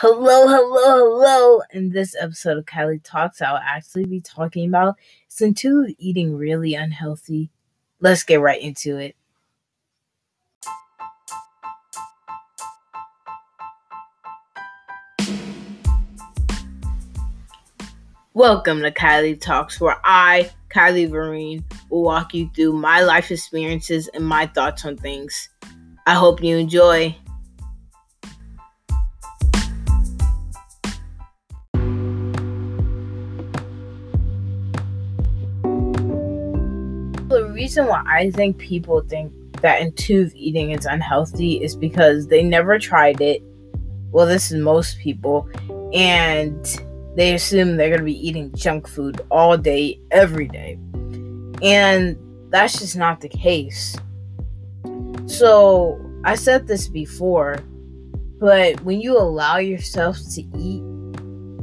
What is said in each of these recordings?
Hello, hello, hello. In this episode of Kylie Talks, I'll actually be talking about intuitive eating really unhealthy? Let's get right into it. Welcome to Kylie Talks, where I, Kylie Vereen, will walk you through my life experiences and my thoughts on things. I hope you enjoy. Reason why I think people think that intuitive eating is unhealthy is because they never tried it. Well, this is most people, and they assume they're going to be eating junk food all day, every day. And that's just not the case. So, I said this before, but when you allow yourself to eat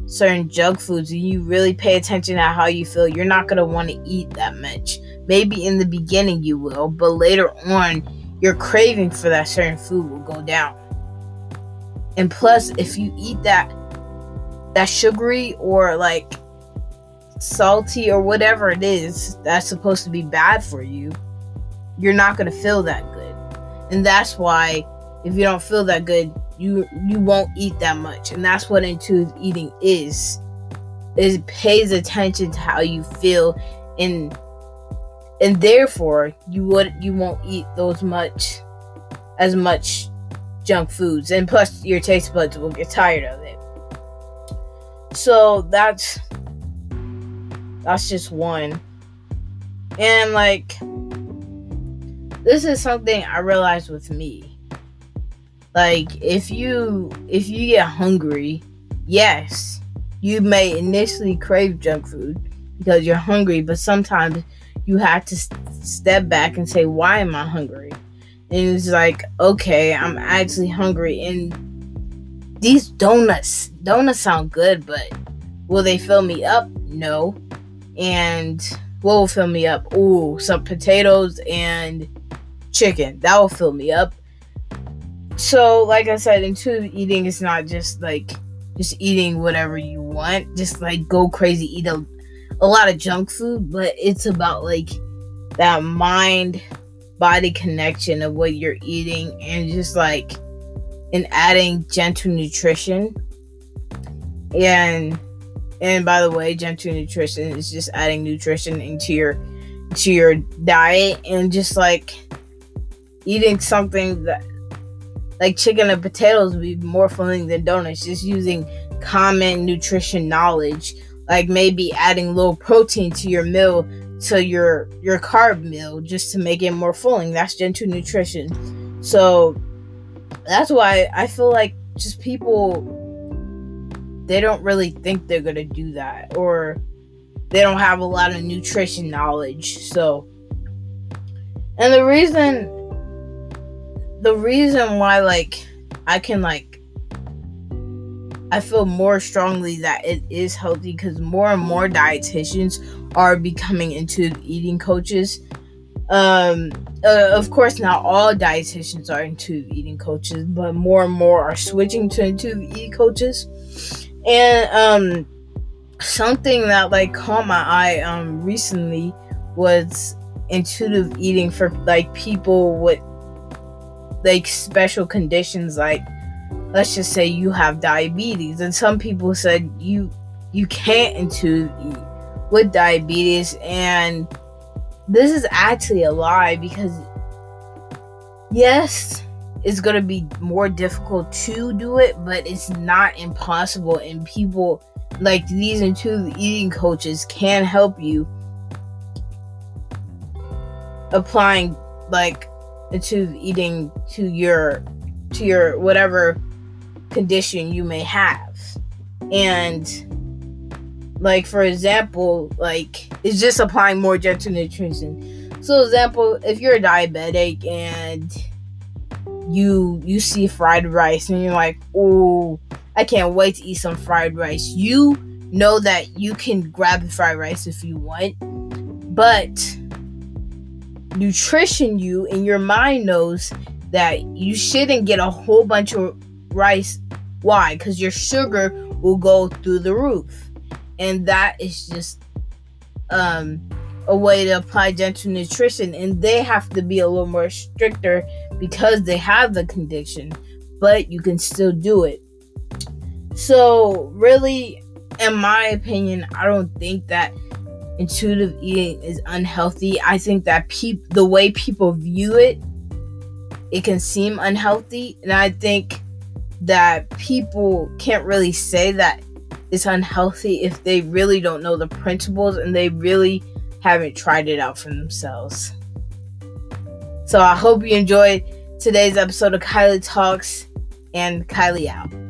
certain junk foods and you really pay attention to how you feel, you're not going to want to eat that much. Maybe in the beginning you will, but later on, your craving for that certain food will go down. And plus, if you eat that that sugary or like salty or whatever it is that's supposed to be bad for you, you're not going to feel that good. And that's why if you don't feel that good, you you won't eat that much. And that's what intuitive eating is. It pays attention to how you feel and and therefore you would you won't eat those much as much junk foods. And plus your taste buds will get tired of it. So that's that's just one. And like this is something i realized with me. Like if you if you get hungry yes you may initially crave junk food because you're hungry but sometimes you have to step back and say, Why am I hungry? And it's like, Okay, I'm actually hungry. And these donuts, donuts sound good, but will they fill me up? No. And what will fill me up? Ooh, some potatoes and chicken. That will fill me up. So, like I said, intuitive eating is not just like just eating whatever you want, just like go crazy, eat a a lot of junk food, but it's about like that mind body connection of what you're eating and just like and adding gentle nutrition. And and by the way, gentle nutrition is just adding nutrition into your to your diet and just like eating something that like chicken and potatoes would be more filling than donuts just using common nutrition knowledge like maybe adding a little protein to your meal to your your carb meal just to make it more filling that's gentle nutrition. So that's why i feel like just people they don't really think they're gonna do that or they don't have a lot of nutrition knowledge. So and the reason the reason why like i can like I feel more strongly that it is healthy because more and more dietitians are becoming intuitive eating coaches. Um, uh, of course, not all dietitians are intuitive eating coaches, but more and more are switching to intuitive eating coaches. And um, something that like caught my eye um recently was intuitive eating for like people with like special conditions like let's just say you have diabetes and some people said you you can't into eat with diabetes and this is actually a lie because yes it's going to be more difficult to do it but it's not impossible and people like these intuitive eating coaches can help you applying like intuitive eating to your to your whatever condition you may have. And like for example, like it's just applying more gentle nutrition. So example, if you're a diabetic and you you see fried rice and you're like, "Oh, I can't wait to eat some fried rice." You know that you can grab the fried rice if you want, but nutrition you and your mind knows that you shouldn't get a whole bunch of rice Why? Because your sugar will go through the roof. And that is just um, a way to apply gentle nutrition. And they have to be a little more stricter because they have the condition, but you can still do it. So, really, in my opinion, I don't think that intuitive eating is unhealthy. I think that peop- the way people view it, it can seem unhealthy. And I think that people can't really say that it's unhealthy if they really don't know the principles and they really haven't tried it out for themselves. So I hope you enjoyed today's episode of Kylie Talks and Kylie out.